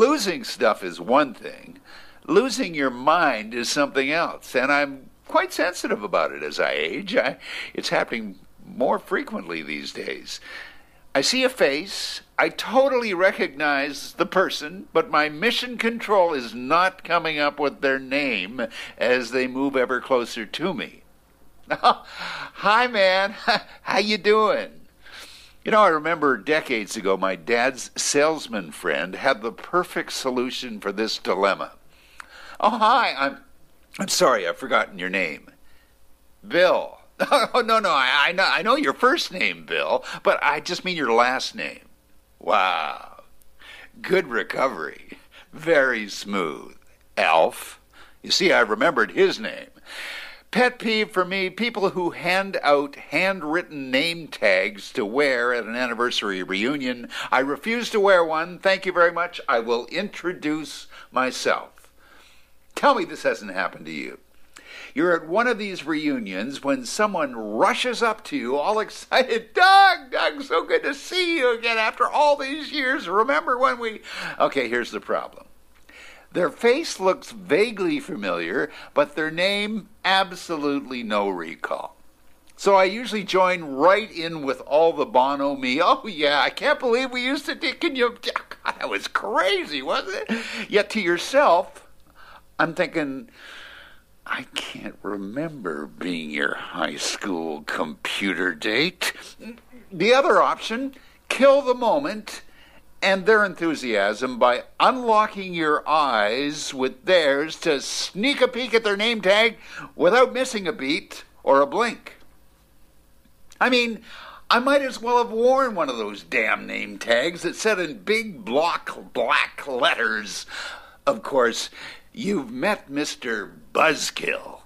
losing stuff is one thing, losing your mind is something else. And I'm quite sensitive about it as I age. I, it's happening more frequently these days. I see a face, I totally recognize the person, but my mission control is not coming up with their name as they move ever closer to me. Hi man, how you doing? You know, I remember decades ago my dad's salesman friend had the perfect solution for this dilemma. Oh, hi, I'm I'm sorry, I've forgotten your name. Bill. Oh no, no, I, I know I know your first name, Bill, but I just mean your last name. Wow. Good recovery. Very smooth. Alf. You see, I remembered his name. Pet peeve for me people who hand out handwritten name tags to wear at an anniversary reunion. I refuse to wear one. Thank you very much. I will introduce myself. Tell me this hasn't happened to you. You're at one of these reunions when someone rushes up to you all excited. Doug, Doug, so good to see you again after all these years. Remember when we. Okay, here's the problem. Their face looks vaguely familiar, but their name, absolutely no recall. So I usually join right in with all the Bono me. Oh yeah, I can't believe we used to. Can you? God, that was crazy, wasn't it? Yet to yourself, I'm thinking, I can't remember being your high school computer date. The other option, kill the moment and their enthusiasm by unlocking your eyes with theirs to sneak a peek at their name tag without missing a beat or a blink. I mean, I might as well have worn one of those damn name tags that said in big block black letters, of course, You've met Mr. Buzzkill.